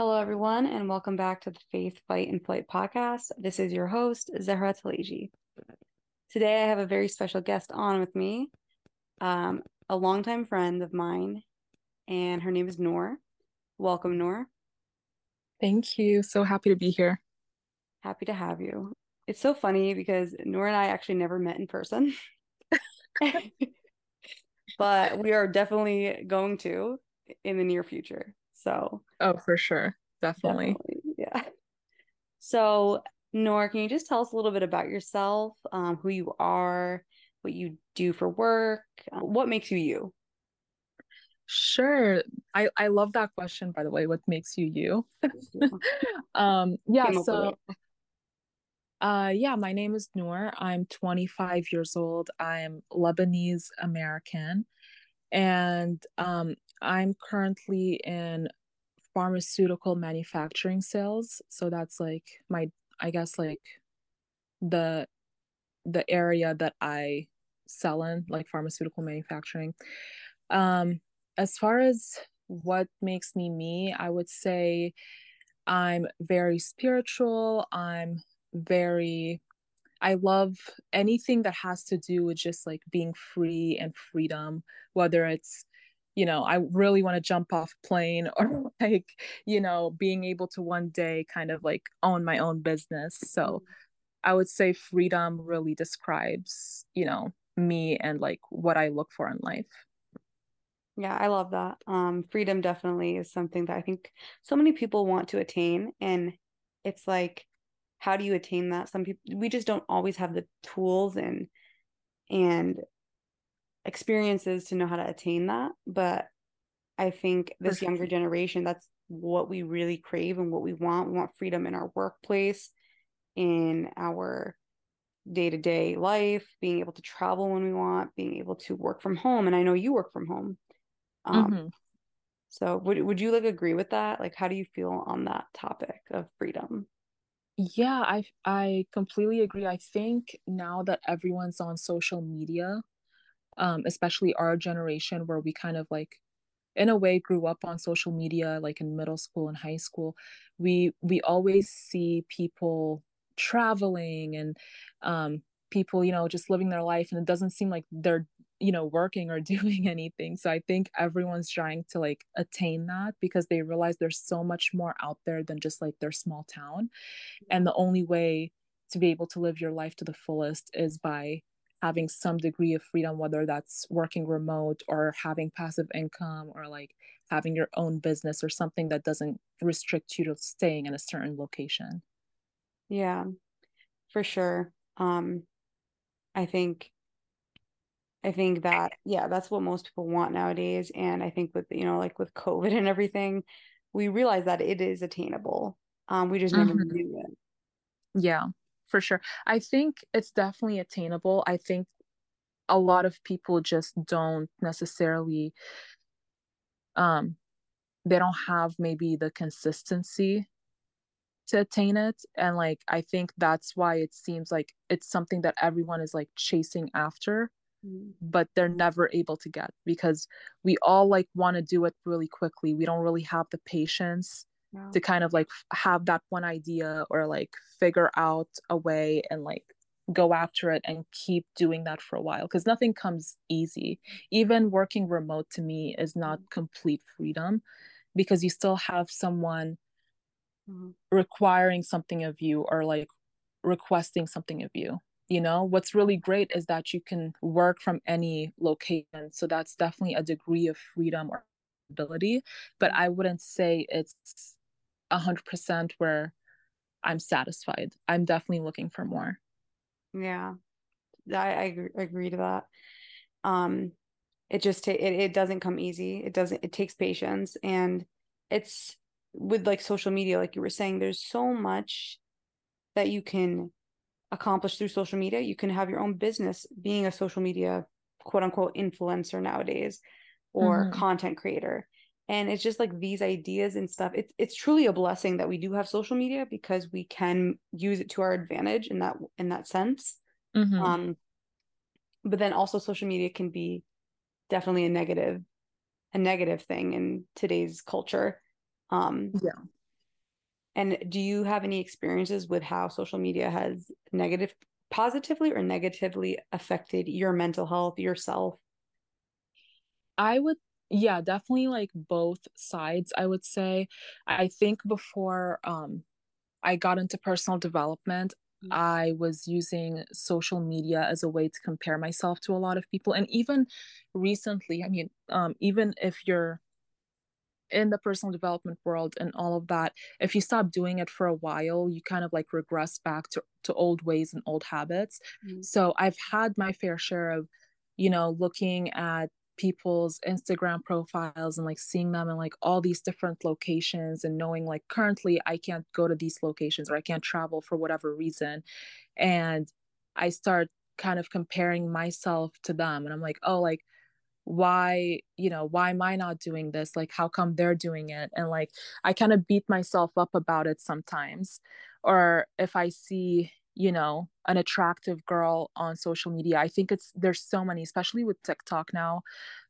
Hello, everyone, and welcome back to the Faith, Fight, and Flight podcast. This is your host, Zahra Tlaige. Today, I have a very special guest on with me, um, a longtime friend of mine, and her name is Nour. Welcome, Nour. Thank you. So happy to be here. Happy to have you. It's so funny because Nour and I actually never met in person, but we are definitely going to in the near future. So, oh, for sure. Definitely. definitely yeah. So, Nour, can you just tell us a little bit about yourself, um, who you are, what you do for work, uh, what makes you you? Sure. I, I love that question, by the way. What makes you you? um, yeah, so uh, yeah, my name is Nour. I'm 25 years old. I'm Lebanese American. And um, I'm currently in pharmaceutical manufacturing sales. So that's like my, I guess, like the the area that I sell in, like pharmaceutical manufacturing. Um, as far as what makes me me, I would say I'm very spiritual. I'm very I love anything that has to do with just like being free and freedom, whether it's, you know, I really want to jump off a plane or like, you know, being able to one day kind of like own my own business. So mm-hmm. I would say freedom really describes, you know, me and like what I look for in life. Yeah, I love that. Um, freedom definitely is something that I think so many people want to attain. And it's like, how do you attain that some people we just don't always have the tools and and experiences to know how to attain that but i think this Perfect. younger generation that's what we really crave and what we want we want freedom in our workplace in our day-to-day life being able to travel when we want being able to work from home and i know you work from home um, mm-hmm. so would, would you like agree with that like how do you feel on that topic of freedom yeah, I I completely agree. I think now that everyone's on social media, um, especially our generation where we kind of like in a way grew up on social media like in middle school and high school, we we always see people traveling and um people, you know, just living their life and it doesn't seem like they're you know working or doing anything. So i think everyone's trying to like attain that because they realize there's so much more out there than just like their small town. And the only way to be able to live your life to the fullest is by having some degree of freedom whether that's working remote or having passive income or like having your own business or something that doesn't restrict you to staying in a certain location yeah for sure um i think I think that yeah, that's what most people want nowadays. And I think with you know, like with COVID and everything, we realize that it is attainable. Um, we just never mm-hmm. knew it. Yeah, for sure. I think it's definitely attainable. I think a lot of people just don't necessarily um they don't have maybe the consistency to attain it and like i think that's why it seems like it's something that everyone is like chasing after but they're never able to get because we all like want to do it really quickly we don't really have the patience to kind of like have that one idea or like figure out a way and like go after it and keep doing that for a while because nothing comes easy even working remote to me is not mm-hmm. complete freedom because you still have someone mm-hmm. requiring something of you or like requesting something of you you know what's really great is that you can work from any location so that's definitely a degree of freedom or ability but i wouldn't say it's a hundred percent where i'm satisfied i'm definitely looking for more yeah i, I agree to that um it just it, it doesn't come easy it doesn't it takes patience and it's with like social media like you were saying there's so much that you can accomplish through social media. You can have your own business being a social media quote unquote influencer nowadays or mm-hmm. content creator. And it's just like these ideas and stuff. It's it's truly a blessing that we do have social media because we can use it to our advantage in that in that sense. Mm-hmm. Um, but then also social media can be definitely a negative, a negative thing in today's culture. Um, yeah. And do you have any experiences with how social media has negative, positively or negatively affected your mental health, yourself? I would, yeah, definitely like both sides, I would say. I think before um, I got into personal development, mm-hmm. I was using social media as a way to compare myself to a lot of people. And even recently, I mean, um, even if you're in the personal development world and all of that if you stop doing it for a while you kind of like regress back to, to old ways and old habits mm-hmm. so i've had my fair share of you know looking at people's instagram profiles and like seeing them in like all these different locations and knowing like currently i can't go to these locations or i can't travel for whatever reason and i start kind of comparing myself to them and i'm like oh like why you know why am i not doing this? Like how come they're doing it? And like i kind of beat myself up about it sometimes or if i see you know an attractive girl on social media i think it's there's so many especially with tiktok now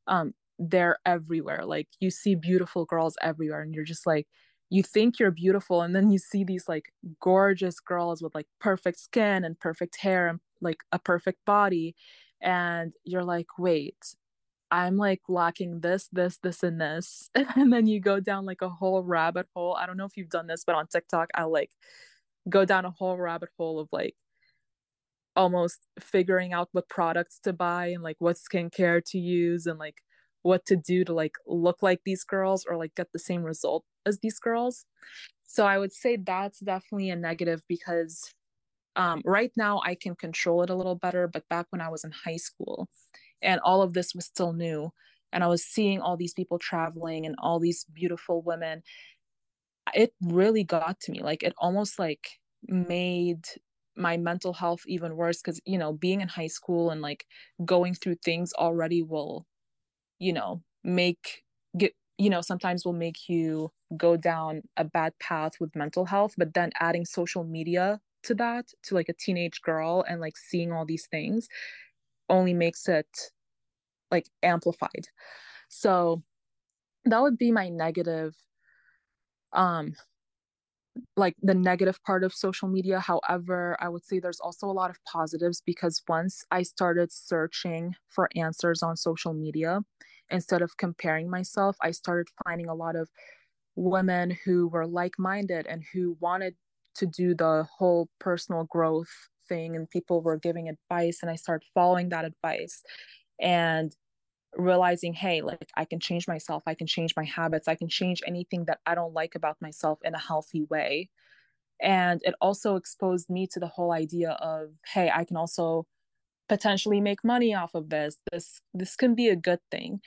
um they're everywhere like you see beautiful girls everywhere and you're just like you think you're beautiful and then you see these like gorgeous girls with like perfect skin and perfect hair and like a perfect body and you're like wait I'm like lacking this, this, this, and this. And then you go down like a whole rabbit hole. I don't know if you've done this, but on TikTok, I like go down a whole rabbit hole of like almost figuring out what products to buy and like what skincare to use and like what to do to like look like these girls or like get the same result as these girls. So I would say that's definitely a negative because um, right now I can control it a little better. But back when I was in high school, and all of this was still new and i was seeing all these people traveling and all these beautiful women it really got to me like it almost like made my mental health even worse because you know being in high school and like going through things already will you know make get you know sometimes will make you go down a bad path with mental health but then adding social media to that to like a teenage girl and like seeing all these things only makes it like amplified. So that would be my negative um like the negative part of social media. However, I would say there's also a lot of positives because once I started searching for answers on social media, instead of comparing myself, I started finding a lot of women who were like minded and who wanted to do the whole personal growth thing and people were giving advice and I started following that advice and realizing hey like I can change myself I can change my habits I can change anything that I don't like about myself in a healthy way. And it also exposed me to the whole idea of hey I can also potentially make money off of this this this can be a good thing.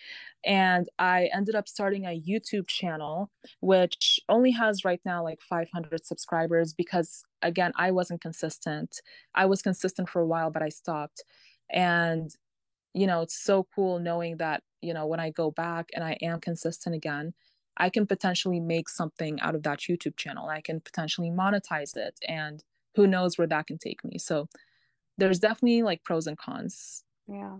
And i ended up starting a youtube channel which only has right now like 500 subscribers because again i wasn't consistent. I was consistent for a while but i stopped. And you know it's so cool knowing that you know when i go back and i am consistent again i can potentially make something out of that youtube channel i can potentially monetize it and who knows where that can take me so there's definitely like pros and cons. Yeah.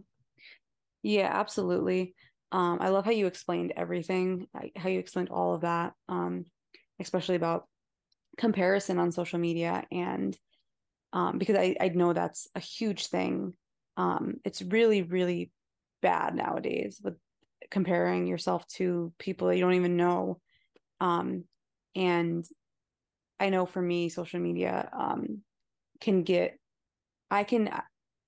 Yeah, absolutely. Um, I love how you explained everything, how you explained all of that, um, especially about comparison on social media. And um, because I, I know that's a huge thing. Um, it's really, really bad nowadays with comparing yourself to people that you don't even know. Um, and I know for me, social media um, can get I can uh,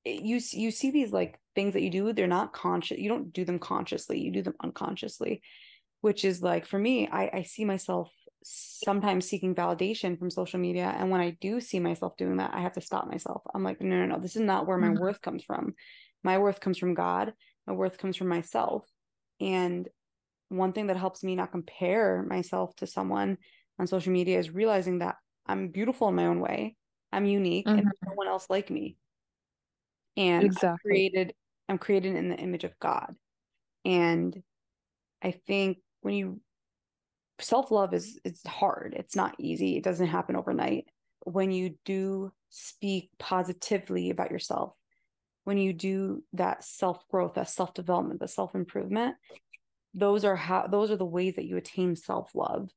you you see these like things that you do they're not conscious you don't do them consciously you do them unconsciously which is like for me I I see myself sometimes seeking validation from social media and when I do see myself doing that I have to stop myself I'm like no no no this is not where my mm-hmm. worth comes from my worth comes from God my worth comes from myself and one thing that helps me not compare myself to someone on social media is realizing that I'm beautiful in my own way I'm unique mm-hmm. and no one else like me. And exactly. I'm created I'm created in the image of God. And I think when you self-love is it's hard. It's not easy. It doesn't happen overnight. When you do speak positively about yourself, when you do that self-growth, that self-development, the self-improvement, those are how those are the ways that you attain self-love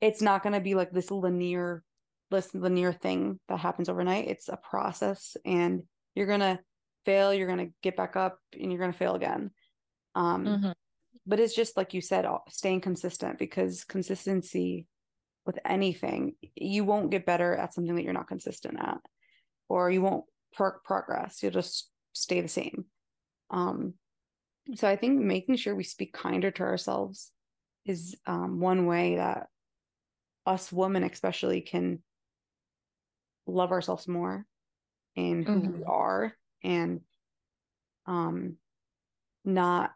it's not going to be like this linear this linear thing that happens overnight it's a process and you're going to fail you're going to get back up and you're going to fail again um mm-hmm. But it's just like you said staying consistent because consistency with anything you won't get better at something that you're not consistent at or you won't pro- progress you'll just stay the same um so i think making sure we speak kinder to ourselves is um, one way that us women especially can love ourselves more in who mm-hmm. we are and um not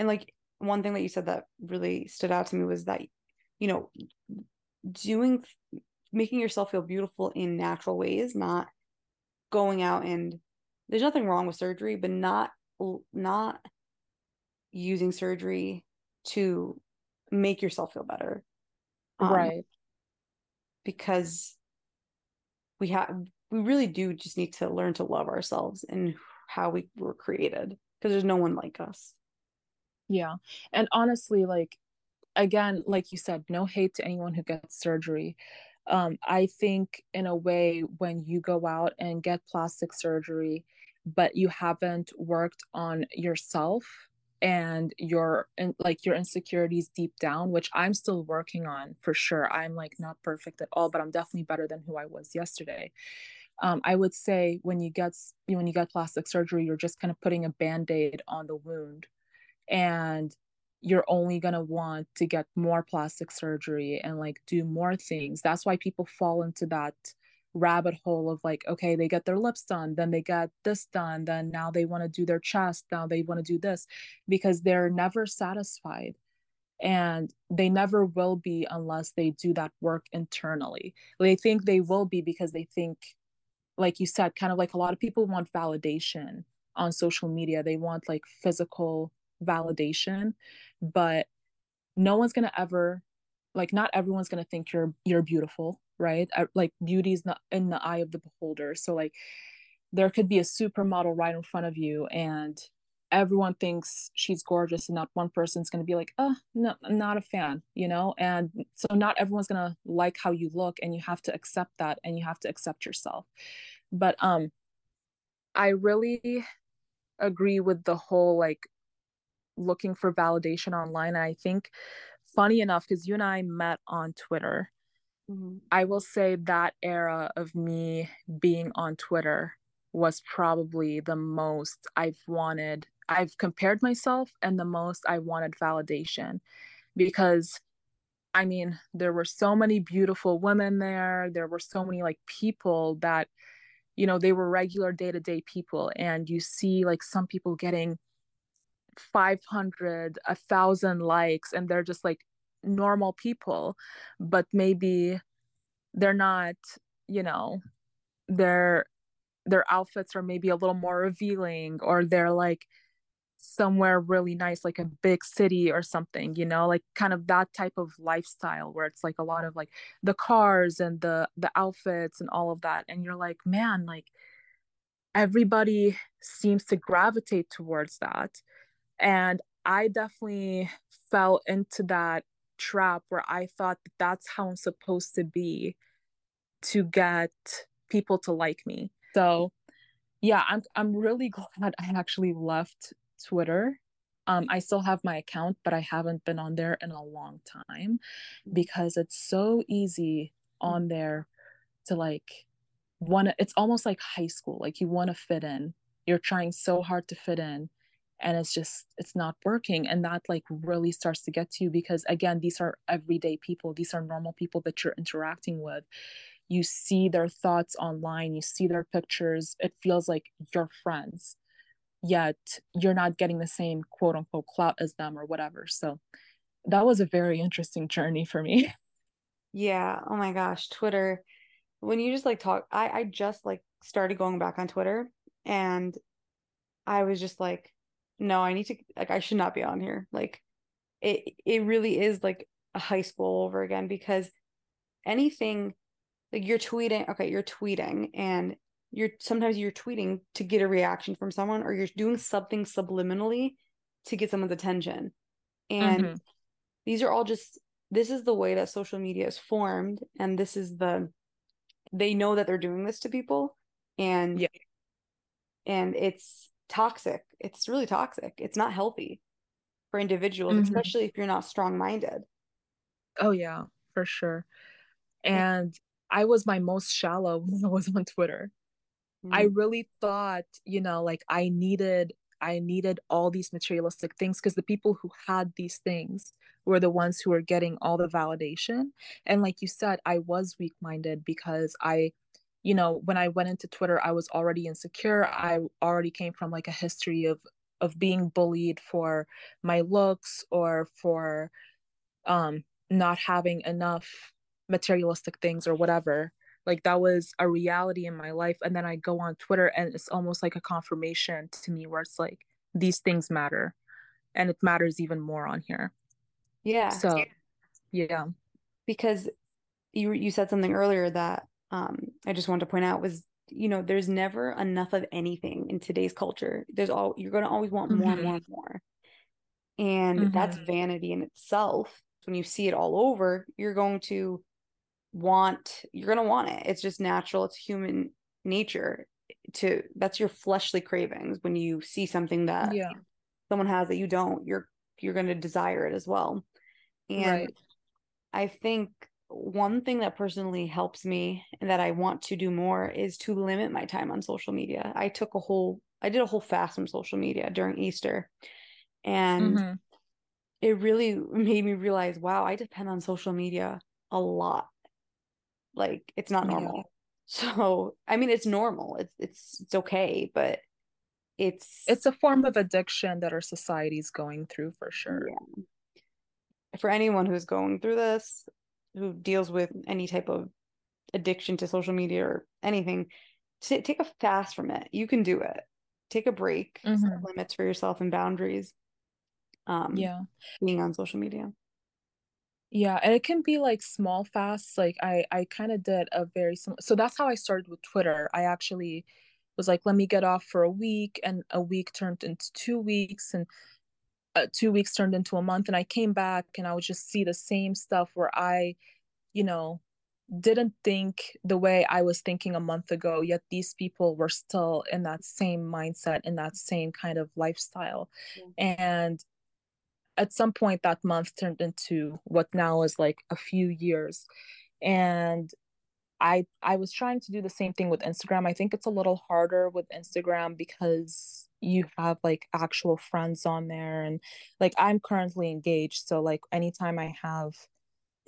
and like one thing that you said that really stood out to me was that you know doing making yourself feel beautiful in natural ways not going out and there's nothing wrong with surgery but not not using surgery to make yourself feel better. Um, right. because we have we really do just need to learn to love ourselves and how we were created because there's no one like us yeah. And honestly like again like you said no hate to anyone who gets surgery. Um, i think in a way when you go out and get plastic surgery but you haven't worked on yourself and your and like your insecurities deep down which i'm still working on for sure. I'm like not perfect at all but i'm definitely better than who i was yesterday. Um, i would say when you get when you get plastic surgery you're just kind of putting a band-aid on the wound and you're only going to want to get more plastic surgery and like do more things. That's why people fall into that rabbit hole of like okay they get their lips done then they get this done then now they want to do their chest now they want to do this because they're never satisfied. And they never will be unless they do that work internally. They think they will be because they think like you said kind of like a lot of people want validation on social media. They want like physical validation but no one's going to ever like not everyone's going to think you're you're beautiful right? Like beauty is not in the eye of the beholder. So like there could be a supermodel right in front of you and everyone thinks she's gorgeous and not one person's going to be like oh no i'm not a fan you know? And so not everyone's going to like how you look and you have to accept that and you have to accept yourself. But um i really agree with the whole like looking for validation online and i think funny enough because you and i met on twitter Mm-hmm. I will say that era of me being on Twitter was probably the most I've wanted. I've compared myself and the most I wanted validation because I mean, there were so many beautiful women there. There were so many like people that, you know, they were regular day to day people. And you see like some people getting 500, a thousand likes, and they're just like normal people but maybe they're not you know their their outfits are maybe a little more revealing or they're like somewhere really nice like a big city or something you know like kind of that type of lifestyle where it's like a lot of like the cars and the the outfits and all of that and you're like man like everybody seems to gravitate towards that and i definitely fell into that trap where I thought that that's how I'm supposed to be to get people to like me. So, yeah, I'm I'm really glad I actually left Twitter. Um, I still have my account, but I haven't been on there in a long time because it's so easy on there to like want. It's almost like high school. Like you want to fit in. You're trying so hard to fit in, and it's just it's not working and that like really starts to get to you because again these are everyday people these are normal people that you're interacting with. You see their thoughts online you see their pictures it feels like you're friends yet you're not getting the same quote unquote clout as them or whatever. So that was a very interesting journey for me. Yeah oh my gosh twitter when you just like talk i i just like started going back on twitter and i was just like no, I need to like I should not be on here. Like it it really is like a high school over again because anything like you're tweeting, okay, you're tweeting and you're sometimes you're tweeting to get a reaction from someone or you're doing something subliminally to get someone's attention. And mm-hmm. these are all just this is the way that social media is formed and this is the they know that they're doing this to people and yeah. and it's toxic it's really toxic it's not healthy for individuals mm-hmm. especially if you're not strong minded oh yeah for sure and i was my most shallow when i was on twitter mm-hmm. i really thought you know like i needed I needed all these materialistic things because the people who had these things were the ones who were getting all the validation. And like you said, I was weak minded because I, you know, when I went into Twitter, I was already insecure. I already came from like a history of of being bullied for my looks or for um not having enough materialistic things or whatever. Like that was a reality in my life and then i go on twitter and it's almost like a confirmation to me where it's like these things matter and it matters even more on here. Yeah. So yeah. Because you you said something earlier that um i just wanted to point out was you know there's never enough of anything in today's culture there's all you're going to always want more mm-hmm. and more and more and mm-hmm. that's vanity in itself when you see it all over you're going to want you're going to want it it's just natural it's human nature to that's your fleshly cravings when you see something that yeah. someone has that you don't you're you're going to desire it as well and right. i think one thing that personally helps me and that i want to do more is to limit my time on social media i took a whole i did a whole fast from social media during easter and mm-hmm. it really made me realize wow i depend on social media a lot like it's not normal. Yeah. So I mean it's normal. It's it's it's okay, but it's it's a form of addiction that our society is going through for sure. Yeah. For anyone who's going through this, who deals with any type of addiction to social media or anything, t- take a fast from it. You can do it. Take a break, mm-hmm. set limits for yourself and boundaries. Um, yeah, being on social media. Yeah, and it can be like small fasts. Like I I kind of did a very similar. So that's how I started with Twitter. I actually was like, let me get off for a week, and a week turned into two weeks, and uh, two weeks turned into a month, and I came back, and I would just see the same stuff where I, you know, didn't think the way I was thinking a month ago, yet these people were still in that same mindset, in that same kind of lifestyle. Yeah. And at some point that month turned into what now is like a few years and i i was trying to do the same thing with instagram i think it's a little harder with instagram because you have like actual friends on there and like i'm currently engaged so like anytime i have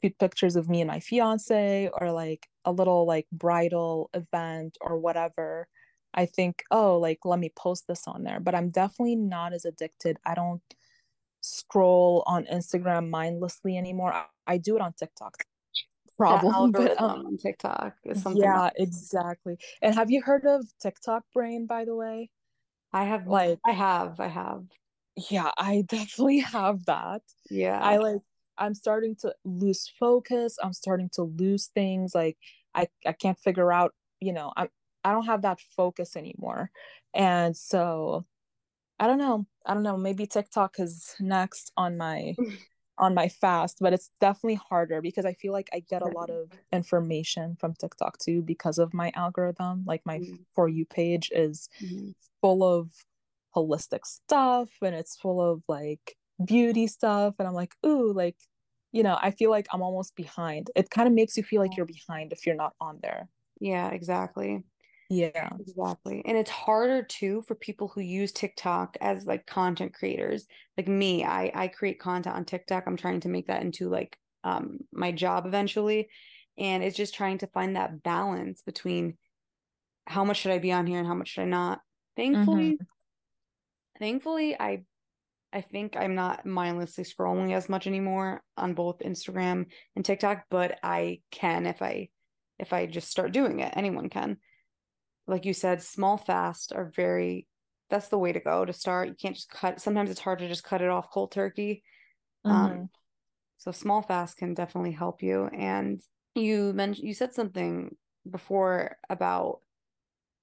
cute pictures of me and my fiance or like a little like bridal event or whatever i think oh like let me post this on there but i'm definitely not as addicted i don't scroll on Instagram mindlessly anymore. I, I do it on TikTok. Problem, but um, on TikTok is something. Yeah, else. exactly. And have you heard of TikTok brain? By the way, I have. Like, I have. I have. Yeah, I definitely have that. Yeah, I like. I'm starting to lose focus. I'm starting to lose things. Like I, I can't figure out. You know, I'm. I don't have that focus anymore, and so I don't know. I don't know. Maybe TikTok is next on my on my fast, but it's definitely harder because I feel like I get a lot of information from TikTok too because of my algorithm. Like my mm-hmm. for you page is mm-hmm. full of holistic stuff and it's full of like beauty stuff and I'm like, "Ooh, like you know, I feel like I'm almost behind." It kind of makes you feel like you're behind if you're not on there. Yeah, exactly. Yeah. Exactly. And it's harder too for people who use TikTok as like content creators. Like me, I I create content on TikTok. I'm trying to make that into like um my job eventually. And it's just trying to find that balance between how much should I be on here and how much should I not. Thankfully, mm-hmm. thankfully I I think I'm not mindlessly scrolling as much anymore on both Instagram and TikTok, but I can if I if I just start doing it. Anyone can like you said, small fast are very that's the way to go to start. You can't just cut sometimes it's hard to just cut it off cold turkey. Um, mm-hmm. Um so small fast can definitely help you. And you mentioned you said something before about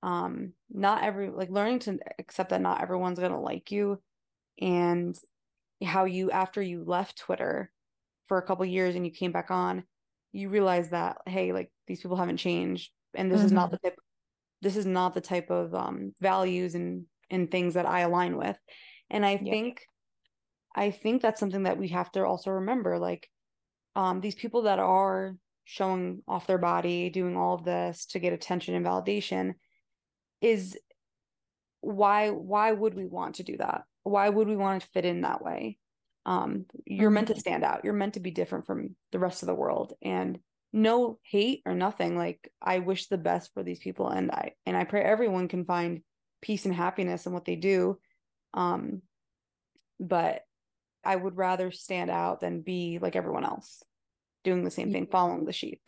um not every like learning to accept that not everyone's gonna like you and how you after you left Twitter for a couple years and you came back on, you realize that hey, like these people haven't changed, and this mm-hmm. is not mm-hmm. the type. This is not the type of um, values and and things that I align with, and I yeah. think, I think that's something that we have to also remember. Like, um, these people that are showing off their body, doing all of this to get attention and validation, is why why would we want to do that? Why would we want to fit in that way? Um, you're mm-hmm. meant to stand out. You're meant to be different from the rest of the world. And no hate or nothing. Like I wish the best for these people and I and I pray everyone can find peace and happiness in what they do. Um, but I would rather stand out than be like everyone else doing the same thing, following the sheep.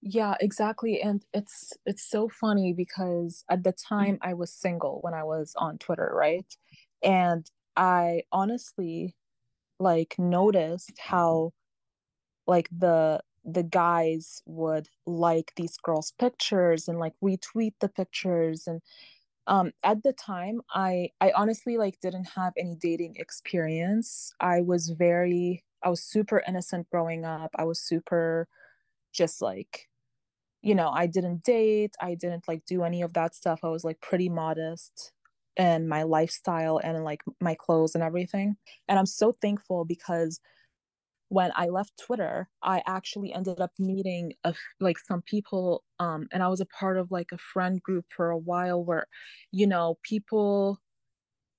Yeah, exactly. And it's it's so funny because at the time I was single when I was on Twitter, right? And I honestly like noticed how like the the guys would like these girls pictures and like retweet the pictures and um at the time i i honestly like didn't have any dating experience. I was very i was super innocent growing up. I was super just like you know i didn't date. I didn't like do any of that stuff. I was like pretty modest in my lifestyle and like my clothes and everything. And i'm so thankful because when I left Twitter, I actually ended up meeting a, like some people, um, and I was a part of like a friend group for a while where, you know, people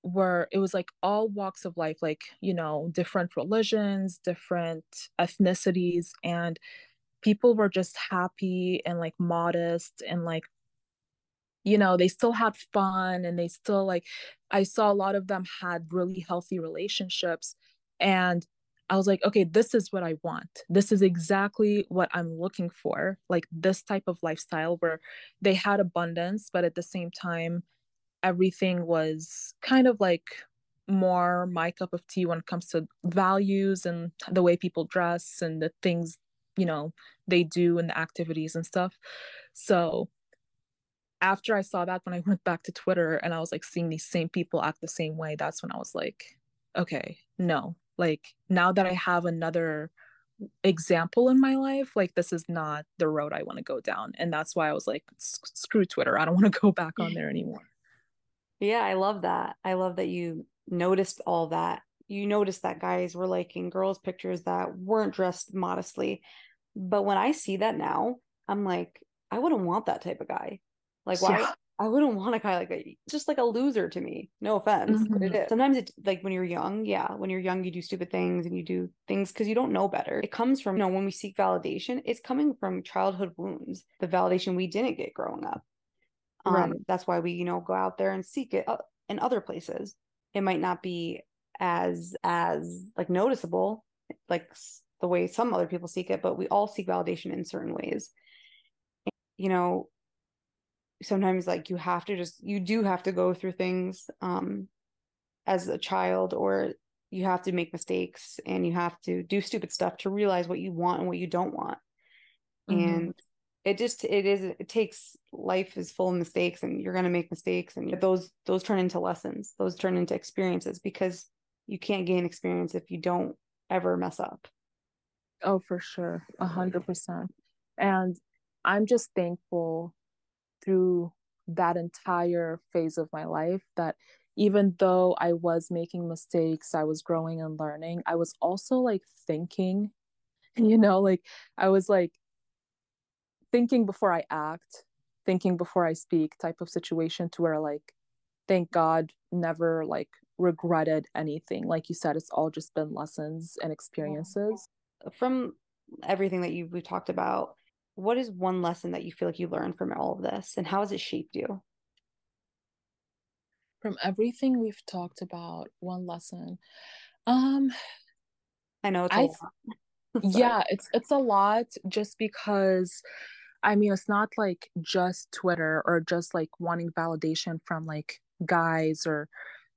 were it was like all walks of life, like you know, different religions, different ethnicities, and people were just happy and like modest and like you know they still had fun and they still like i saw a lot of them had really healthy relationships and I was like, okay, this is what I want. This is exactly what I'm looking for. Like this type of lifestyle where they had abundance, but at the same time, everything was kind of like more my cup of tea when it comes to values and the way people dress and the things, you know, they do and the activities and stuff. So after I saw that, when I went back to Twitter and I was like seeing these same people act the same way, that's when I was like, okay, no, like now that i have another example in my life like this is not the road i want to go down. And that's why i was like screw twitter. I don't want to go back on there anymore. Yeah i love that. I love that you noticed all that. You noticed that guys were liking girls pictures that weren't dressed modestly. But when i see that now i'm like i wouldn't want that type of guy. Like why yeah. I wouldn't want a guy like a just like a loser to me. No offense, mm-hmm. it. Sometimes it's like when you're young, yeah, when you're young, you do stupid things and you do things because you don't know better. It comes from, you know, when we seek validation, it's coming from childhood wounds, the validation we didn't get growing up. Um, right. that's why we, you know, go out there and seek it uh, in other places. It might not be as as like noticeable, like the way some other people seek it, but we all seek validation in certain ways. You know, sometimes like you have to just you do have to go through things um as a child or you have to make mistakes and you have to do stupid stuff to realize what you want and what you don't want. Mm-hmm. and it just it is it takes life is full of mistakes and you're going to make mistakes and those those turn into lessons those turn into experiences because you can't gain experience if you don't ever mess up. Oh for sure. A hundred percent. And i'm just thankful through that entire phase of my life that even though I was making mistakes, I was growing and learning, I was also like thinking, you know, like I was like thinking before I act, thinking before I speak type of situation to where like thank God never like regretted anything. Like you said, it's all just been lessons and experiences. From everything that you we talked about, what is one lesson that you feel like you learned from all of this and how has it shaped you? From everything we've talked about one lesson. Um i know it's a I, lot. yeah it's it's a lot just because i mean it's not like just twitter or just like wanting validation from like guys or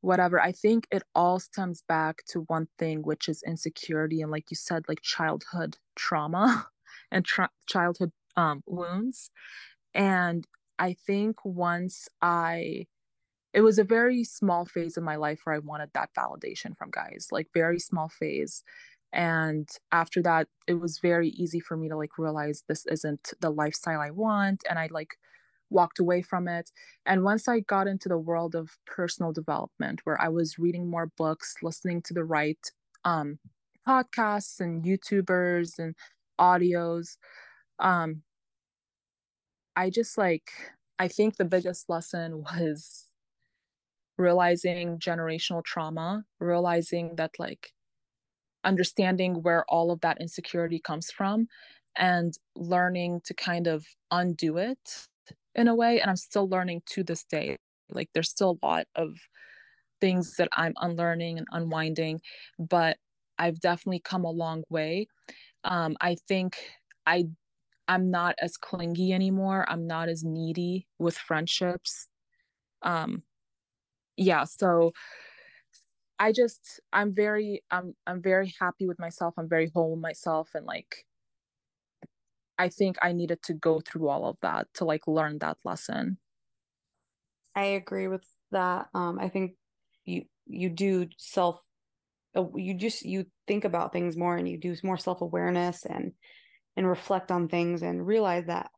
whatever. I think it all stems back to one thing which is insecurity and like you said like childhood trauma and tra- childhood um, wounds. And I think once I, it was a very small phase of my life where I wanted that validation from guys, like very small phase. and after that it was very easy for me to like realize this isn't the lifestyle i want and i like walked away from it and once i got into the world of personal development where i was reading more books listening to the right um, podcasts and youtubers and audios um, i just like i think the biggest lesson was realizing generational trauma realizing that like understanding where all of that insecurity comes from and learning to kind of undo it in a way and i'm still learning to this day. Like there's still a lot of things that i'm unlearning and unwinding but i've definitely come a long way um, i think i i'm not as clingy anymore i'm not as needy with friendships um yeah so I just I'm very I'm I'm very happy with myself. I'm very whole with myself and like I think I needed to go through all of that to like learn that lesson. I agree with that. Um I think you you do self you just you think about things more and you do more self-awareness and and reflect on things and realize that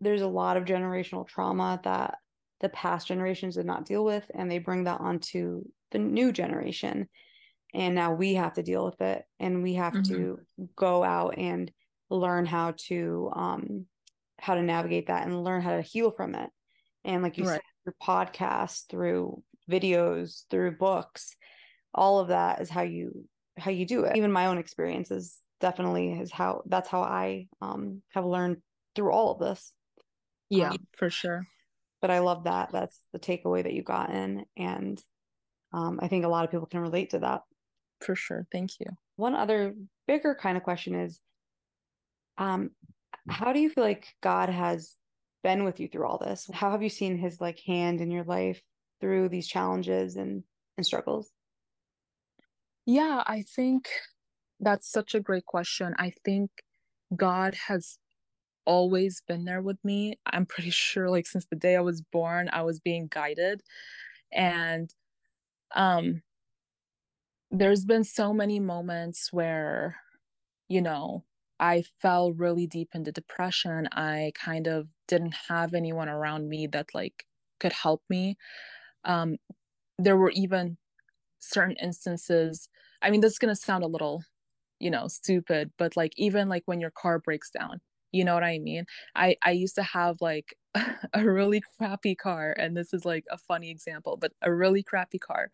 there's a lot of generational trauma that the past generations did not deal with and they bring that onto the new generation and now we have to deal with it and we have mm-hmm. to go out and learn how to um how to navigate that and learn how to heal from it and like you right. said through podcasts through videos through books all of that is how you how you do it even my own experiences definitely is how that's how i um have learned through all of this yeah um, for sure but i love that that's the takeaway that you got in and um, I think a lot of people can relate to that. For sure. Thank you. One other bigger kind of question is um, how do you feel like God has been with you through all this? How have you seen his like hand in your life through these challenges and, and struggles? Yeah, I think that's such a great question. I think God has always been there with me. I'm pretty sure like since the day I was born, I was being guided. And um there's been so many moments where you know i fell really deep into depression i kind of didn't have anyone around me that like could help me um there were even certain instances i mean this is going to sound a little you know stupid but like even like when your car breaks down you know what i mean? I i used to have like a really crappy car and this is like a funny example but a really crappy car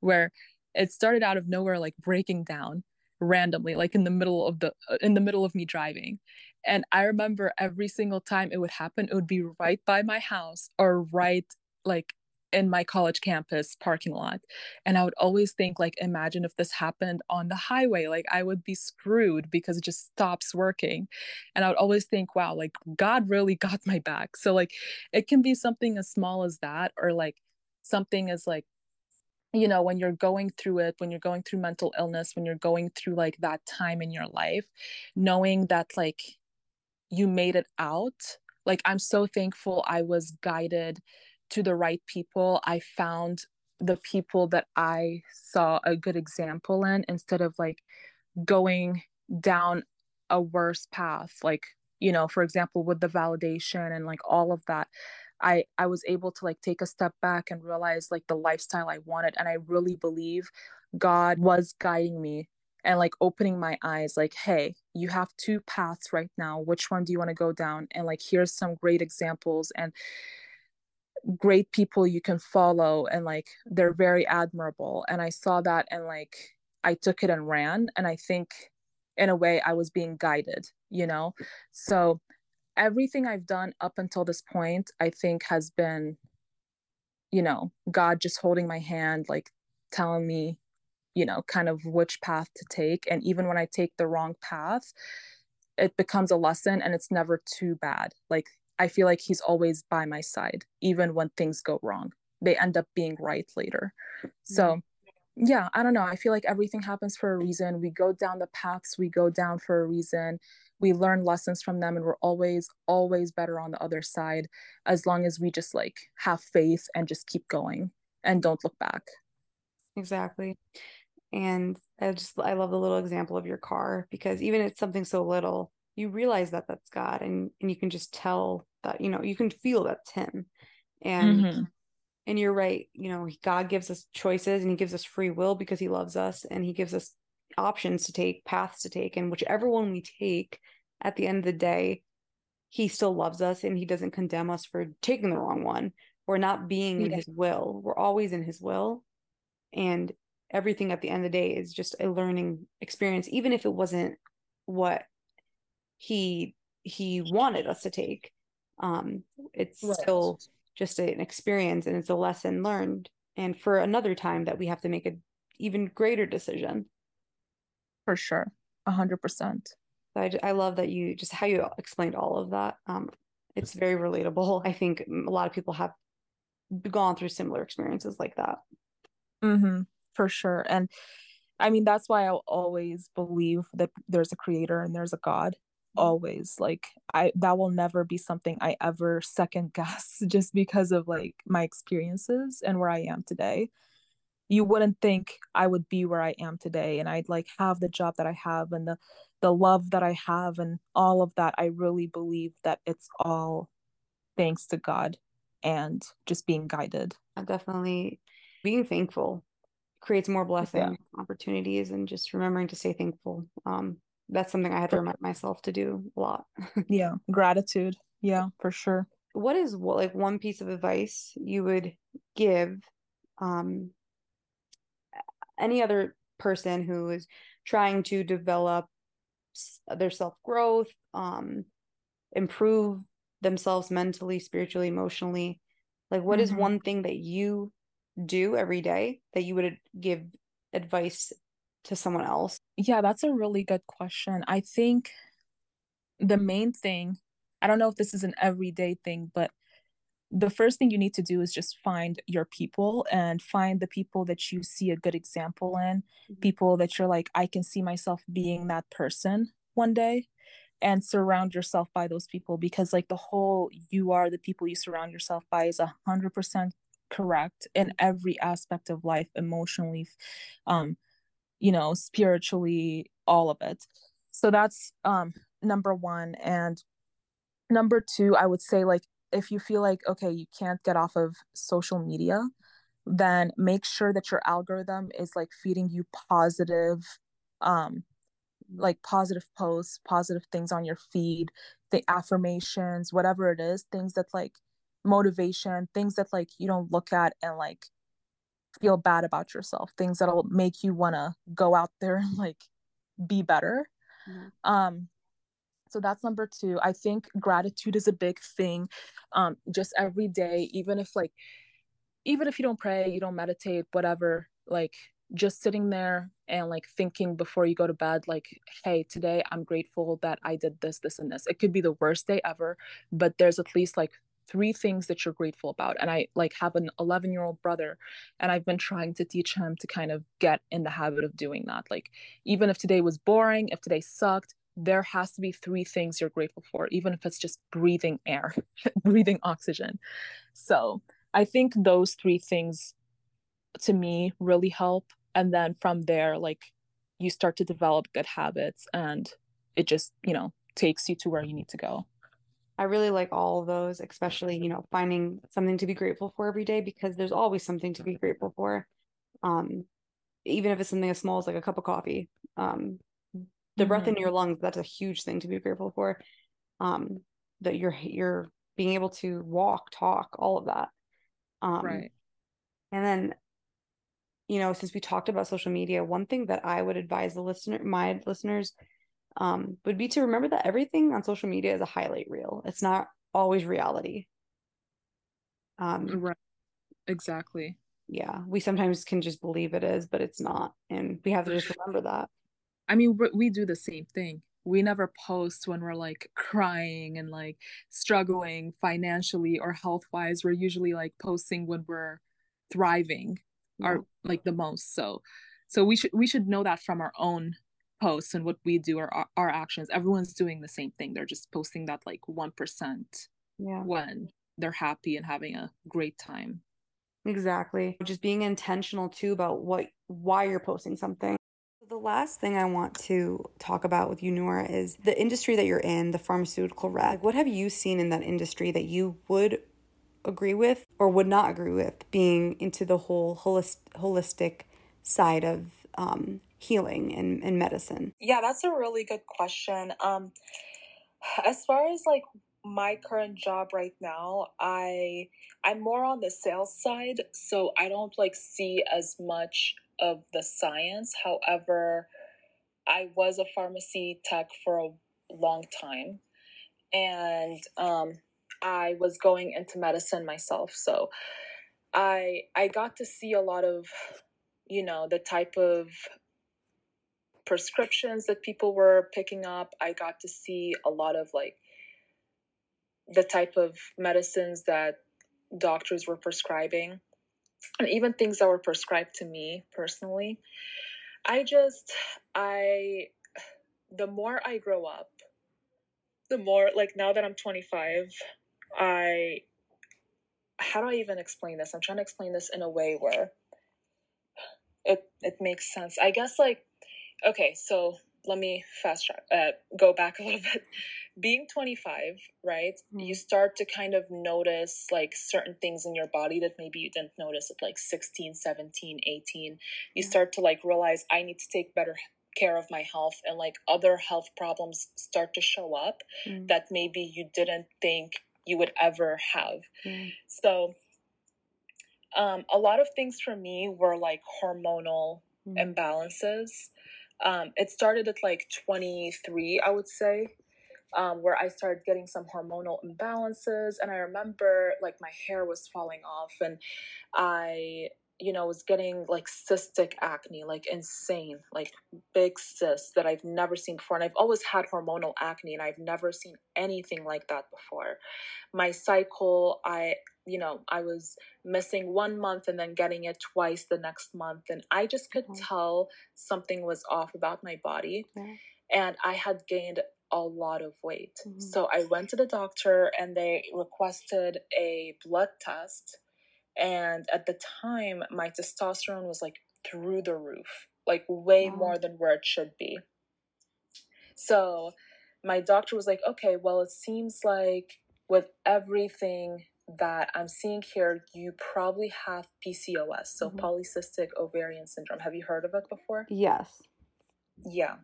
where it started out of nowhere like breaking down randomly like in the middle of the uh, in the middle of me driving. And i remember every single time it would happen it would be right by my house or right like in my college campus parking lot and i would always think like imagine if this happened on the highway like i would be screwed because it just stops working and i would always think wow like god really got my back. So like it can be something as small as that or like something as like you know when you're going through it when you're going through mental illness when you're going through like that time in your life knowing that like you made it out like i'm so thankful i was guided to the right people. I found the people that I saw a good example in instead of like going down a worse path. Like, you know, for example, with the validation and like all of that. I I was able to like take a step back and realize like the lifestyle I wanted and I really believe God was guiding me and like opening my eyes like hey you have two paths right now which one do you want to go down and like here's some great examples and great people you can follow and like they're very admirable and i saw that and like i took it and ran and i think in a way i was being guided you know? So everything i've done up until this point i think has been you know god just holding my hand like telling me you know kind of which path to take and even when i take the wrong path it becomes a lesson and it's never too bad. Like I feel like he's always by my side, even when things go wrong. They end up being right later. So, mm-hmm. yeah, I don't know. I feel like everything happens for a reason. We go down the paths we go down for a reason. We learn lessons from them, and we're always, always better on the other side as long as we just like have faith and just keep going and don't look back. Exactly. And I just I love the little example of your car because even it's something so little, you realize that that's God and and you can just tell that you know you can feel that's him. And mm-hmm. and you're right, you know, God gives us choices and he gives us free will because he loves us and he gives us options to take, paths to take and whichever one we take at the end of the day, he still loves us and he doesn't condemn us for taking the wrong one or not being yeah. in his will. We're always in his will. And everything at the end of the day is just a learning experience, even if it wasn't what he he wanted us to take. Um, it's right. still just an experience and it's a lesson learned. And for another time that we have to make a even greater decision. For sure. A hundred percent. I, I love that you just how you explained all of that. Um, it's very relatable. I think a lot of people have gone through similar experiences like that. Mm-hmm, for sure. And I mean, that's why I always believe that there's a creator and there's a God. Always. Like, I, that will never be something I ever second guess just because of like my experiences and where I am today you wouldn't think I would be where I am today and I'd like have the job that I have and the the love that I have and all of that. I really believe that it's all thanks to God and just being guided. I Definitely being thankful creates more blessing yeah. opportunities and just remembering to stay thankful. Um that's something I had to remind myself to do a lot. yeah, gratitude. Yeah, for sure. What is what like one piece of advice you would give um any other person who is trying to develop their self growth, um, improve themselves mentally, spiritually, emotionally. Like, what mm-hmm. is one thing that you do every day that you would give advice to someone else? Yeah, that's a really good question. I think the main thing, I don't know if this is an everyday thing, but the first thing you need to do is just find your people and find the people that you see a good example in, mm-hmm. people that you're like, I can see myself being that person one day and surround yourself by those people because like the whole you are the people you surround yourself by is a hundred percent correct in every aspect of life emotionally um you know spiritually all of it. So that's um number one. And number two i would say like if you feel like okay you can't get off of social media then make sure that your algorithm is like feeding you positive um like positive posts positive things on your feed the affirmations whatever it is things that like motivation things that like you don't look at and like feel bad about yourself things that'll make you want to go out there and like be better. Mm-hmm. um so that's number two. I think gratitude is a big thing um just every day even if like even if you don't pray you don't meditate whatever like just sitting there and like thinking before you go to bed like hey today i'm grateful that i did this this and this. It could be the worst day ever but there's at least like three things that you're grateful about and i like have an 11 year old brother and i've been trying to teach him to kind of get in the habit of doing that like even if today was boring if today sucked there has to be three things you're grateful for, even if it's just breathing air, breathing oxygen. So I think those three things to me really help. And then from there, like you start to develop good habits and it just, you know, takes you to where you need to go. I really like all of those, especially, you know, finding something to be grateful for every day because there's always something to be grateful for. Um, even if it's something as small as like a cup of coffee. Um, the mm-hmm. breath in mm-hmm. your lungs that's a huge thing to be grateful for um that you're you're being able to walk talk all of that um right and then you know since we talked about social media one thing that i would advise the listener my listeners um would be to remember that everything on social media is a highlight reel it's not always reality um right exactly yeah we sometimes can just believe it is but it's not and we have to just remember that I mean, we do the same thing. We never post when we're like crying and like struggling financially or health wise. We're usually like posting when we're thriving yeah. or like the most. So, so we should we should know that from our own posts and what we do or our, our actions. Everyone's doing the same thing. They're just posting that like one percent yeah. when they're happy and having a great time. Exactly. Just being intentional too about what why you're posting something. The last thing I want to talk about with you, Nour, is the industry that you're in, the pharmaceutical rep. Like, what have you seen in that industry that you would agree with or would not agree with being into the whole holist- holistic side of um, healing and, and medicine? Yeah, that's a really good question. Um, as far as like my current job right now, I I'm more on the sales side, so I don't like see as much of the science. However, I was a pharmacy tech for a long time, and um, I was going into medicine myself, so I I got to see a lot of, you know, the type of prescriptions that people were picking up. I got to see a lot of like the type of medicines that doctors were prescribing and even things that were prescribed to me personally. I just I the more I grow up, the more like now that I'm 25, I how do I even explain this? I'm trying to explain this in a way where it it makes sense. I guess like okay, so let me fast track uh, go back a little bit being 25 right mm-hmm. you start to kind of notice like certain things in your body that maybe you didn't notice at like 16 17 18 you mm-hmm. start to like realize i need to take better care of my health and like other health problems start to show up mm-hmm. that maybe you didn't think you would ever have so um, a lot of things for me were like hormonal imbalances um, it started at like 23 i would say um, where I started getting some hormonal imbalances. And I remember like my hair was falling off and I, you know, was getting like cystic acne, like insane, like big cysts that I've never seen before. And I've always had hormonal acne and I've never seen anything like that before. My cycle, I, you know, I was missing one month and then getting it twice the next month. And I just could mm-hmm. tell something was off about my body. And I had gained a lot of weight. Mm-hmm. So I went to the doctor and they requested a blood test. And at the time, my testosterone was like through the roof, like way wow. more than where it should be. So my doctor was like, okay, well, it seems like with everything that I'm seeing here, you probably have PCOS, so mm-hmm. polycystic ovarian syndrome. Have you heard of it before? Yes. Yeah.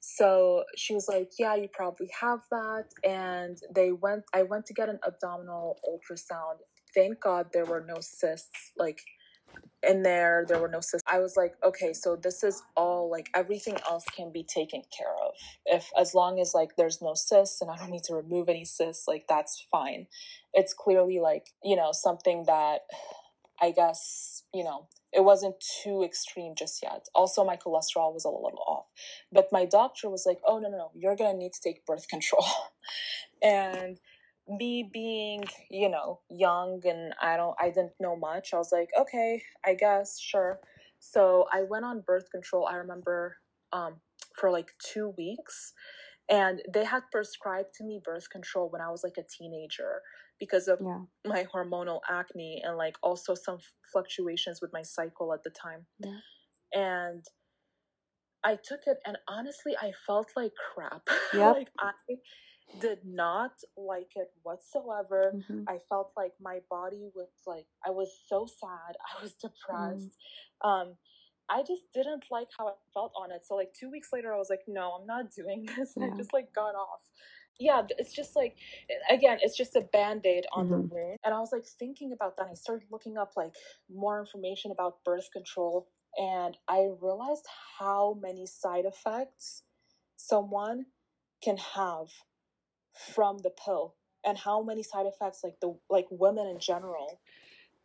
So she was like, "Yeah, you probably have that." And they went. I went to get an abdominal ultrasound. Thank God there were no cysts. Like in there, there were no cysts. I was like, "Okay, so this is all like everything else can be taken care of if as long as like there's no cysts and I don't need to remove any cysts. Like that's fine. It's clearly like you know something that I guess you know." it wasn't too extreme just yet. Also, my cholesterol was a little off. But my doctor was like, oh, no, no, no, you're going to need to take birth control. and me being, you know, young and I don't, I didn't know much, I was like, okay, I guess, sure. So I went on birth control, I remember, um, for like two weeks. And they had prescribed to me birth control when I was like a teenager because of yeah. my hormonal acne and like also some fluctuations with my cycle at the time. Yeah. And I took it and honestly I felt like crap. Yep. like I did not like it whatsoever. Mm-hmm. I felt like my body was like I was so sad. I was depressed. Mm. Um I just didn't like how I felt on it. So like 2 weeks later I was like no, I'm not doing this. Yeah. I just like got off yeah, it's just like again, it's just a band-aid on mm-hmm. the wound. And I was like thinking about that. I started looking up like more information about birth control and I realized how many side effects someone can have from the pill and how many side effects like the like women in general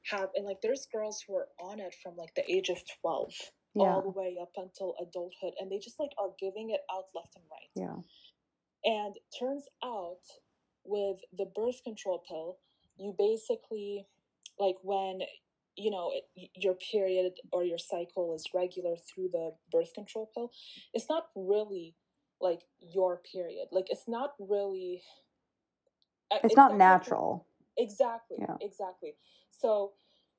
have and like there's girls who are on it from like the age of 12 yeah. all the way up until adulthood and they just like are giving it out left and right yeah and turns out with the birth control pill, you basically, like when, you know, it, your period or your cycle is regular through the birth control pill, it's not really like your period. Like it's not really. Uh, it's not natural. Exactly. Yeah. Exactly. So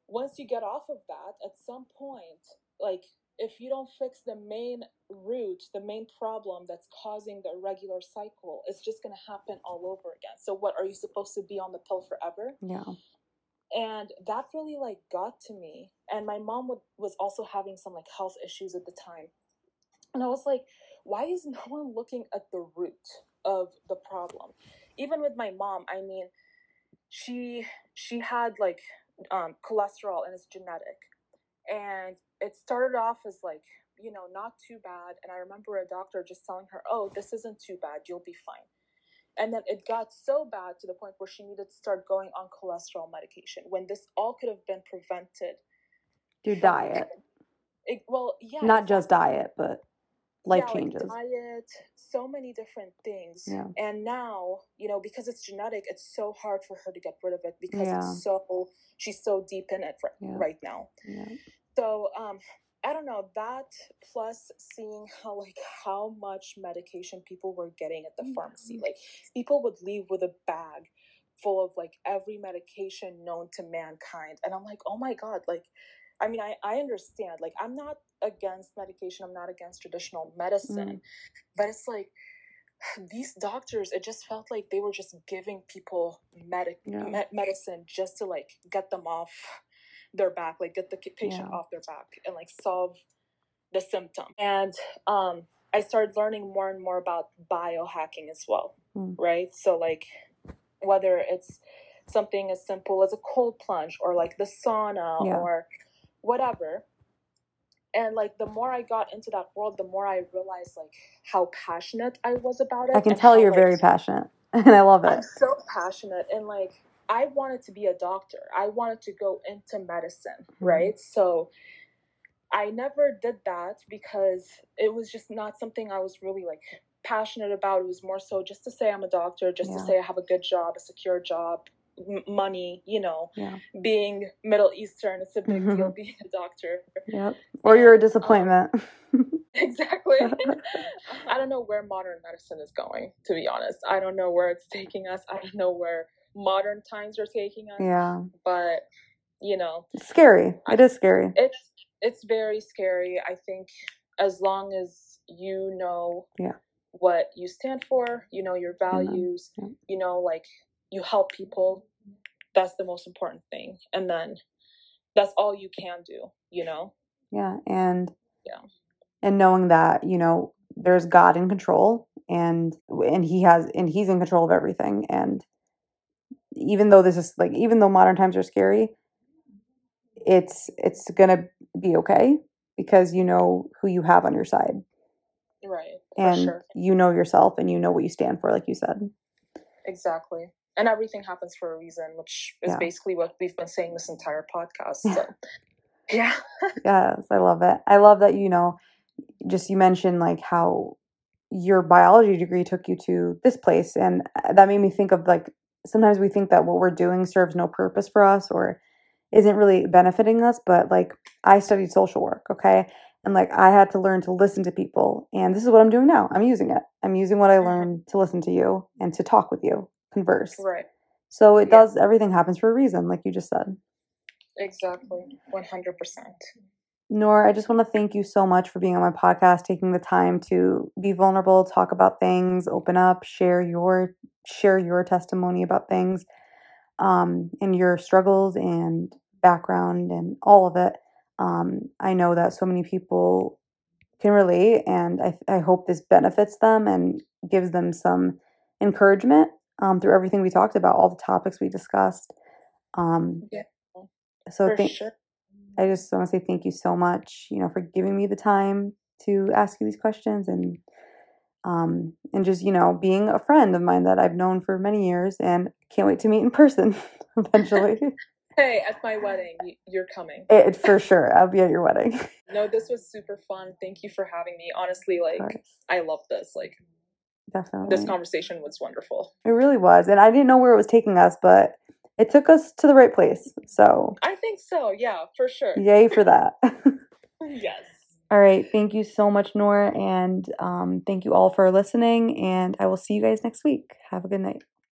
once you get off of that, at some point, like if you don't fix the main root, the main problem that's causing the irregular cycle, it's just going to happen all over again. So, what are you supposed to be on the pill forever? Yeah. And that really like got to me. And my mom would, was also having some like health issues at the time. And I was like, why is no one looking at the root of the problem? Even with my mom, I mean, she she had like um, cholesterol and it's genetic. And it started off as like you know not too bad. And i remember a doctor just telling her oh this isn't too bad. You'll be fine. And then it got so bad to the point where she needed to start going on cholesterol medication when this all could have been prevented through diet. it, well yeah not exactly. just diet but life yeah, changes like diet so many different things yeah. and now you know because it's genetic it's so hard for her to get rid of it because yeah. it's so she's so deep in it right, yeah. right now so um i don't know that plus seeing how like how much medication people were getting at the mm-hmm. pharmacy like people would leave with a bag full of like every medication known to mankind and i'm like oh my god like I mean, I, I understand. Like, I'm not against medication, I'm not against traditional medicine, mm. but it's like these doctors, it just felt like they were just giving people medic yeah. me- medicine just to like get them off their back, like get the patient yeah. off their back and like solve the symptom. And um, I started learning more and more about biohacking as well, mm. right? So, like, whether it's something as simple as a cold plunge or like the sauna yeah. or whatever and like the more i got into that world the more i realized like how passionate i was about it i can tell how, you're like, very passionate and i love it i'm so passionate and like i wanted to be a doctor i wanted to go into medicine mm-hmm. right so i never did that because it was just not something i was really like passionate about it was more so just to say i'm a doctor just yeah. to say i have a good job a secure job money, you know, yeah. being Middle Eastern, it's a big mm-hmm. deal being a doctor. Yep. Or you're a disappointment. Um, exactly. I don't know where modern medicine is going, to be honest. I don't know where it's taking us. I don't know where modern times are taking us. Yeah. But, you know, it's scary. It is scary. It's it's very scary. I think as long as you know yeah. what you stand for, you know your values, yeah. you know like you help people that's the most important thing and then that's all you can do you know? Yeah and yeah. and knowing that you know there's god in control and and he has and he's in control of everything and even though this is like even though modern times are scary it's it's gonna be okay because you know who you have on your side. Right and sure. you know yourself and you know what you stand for like you said. Exactly and everything happens for a reason, which is yeah. basically what we've been saying this entire podcast. So, yeah. yes, I love it. I love that you know, just you mentioned like how your biology degree took you to this place, and uh, that made me think of like sometimes we think that what we're doing serves no purpose for us or isn't really benefiting us, but like I studied social work, okay? And like I had to learn to listen to people, and this is what I'm doing now. I'm using it. I'm using what I mm-hmm. learned to listen to you and to talk with you converse. Right. So it yeah. does everything happens for a reason, like you just said. Exactly. One hundred percent. Nour, I just want to thank you so much for being on my podcast, taking the time to be vulnerable, talk about things, open up, share your share your testimony about things, um, and your struggles and background and all of it. Um, I know that so many people can relate, and I, I hope this benefits them and gives them some encouragement um, through everything we talked about, all the topics we discussed. Um, yeah. So thank, sure. I just want to say thank you so much, you know, for giving me the time to ask you these questions and um, and just you know being a friend of mine that I've known for many years and can't wait to meet in person eventually. hey, at my wedding, you're coming. It, for sure, I'll be at your wedding. no, this was super fun. Thank you for having me. Honestly, like I love this. Like Definitely. This conversation was wonderful. It really was. And I didn't know where it was taking us, but it took us to the right place. So I think so. Yeah, for sure. Yay for that. yes. All right. Thank you so much, Nour. And um, thank you all for listening. And I will see you guys next week. Have a good night.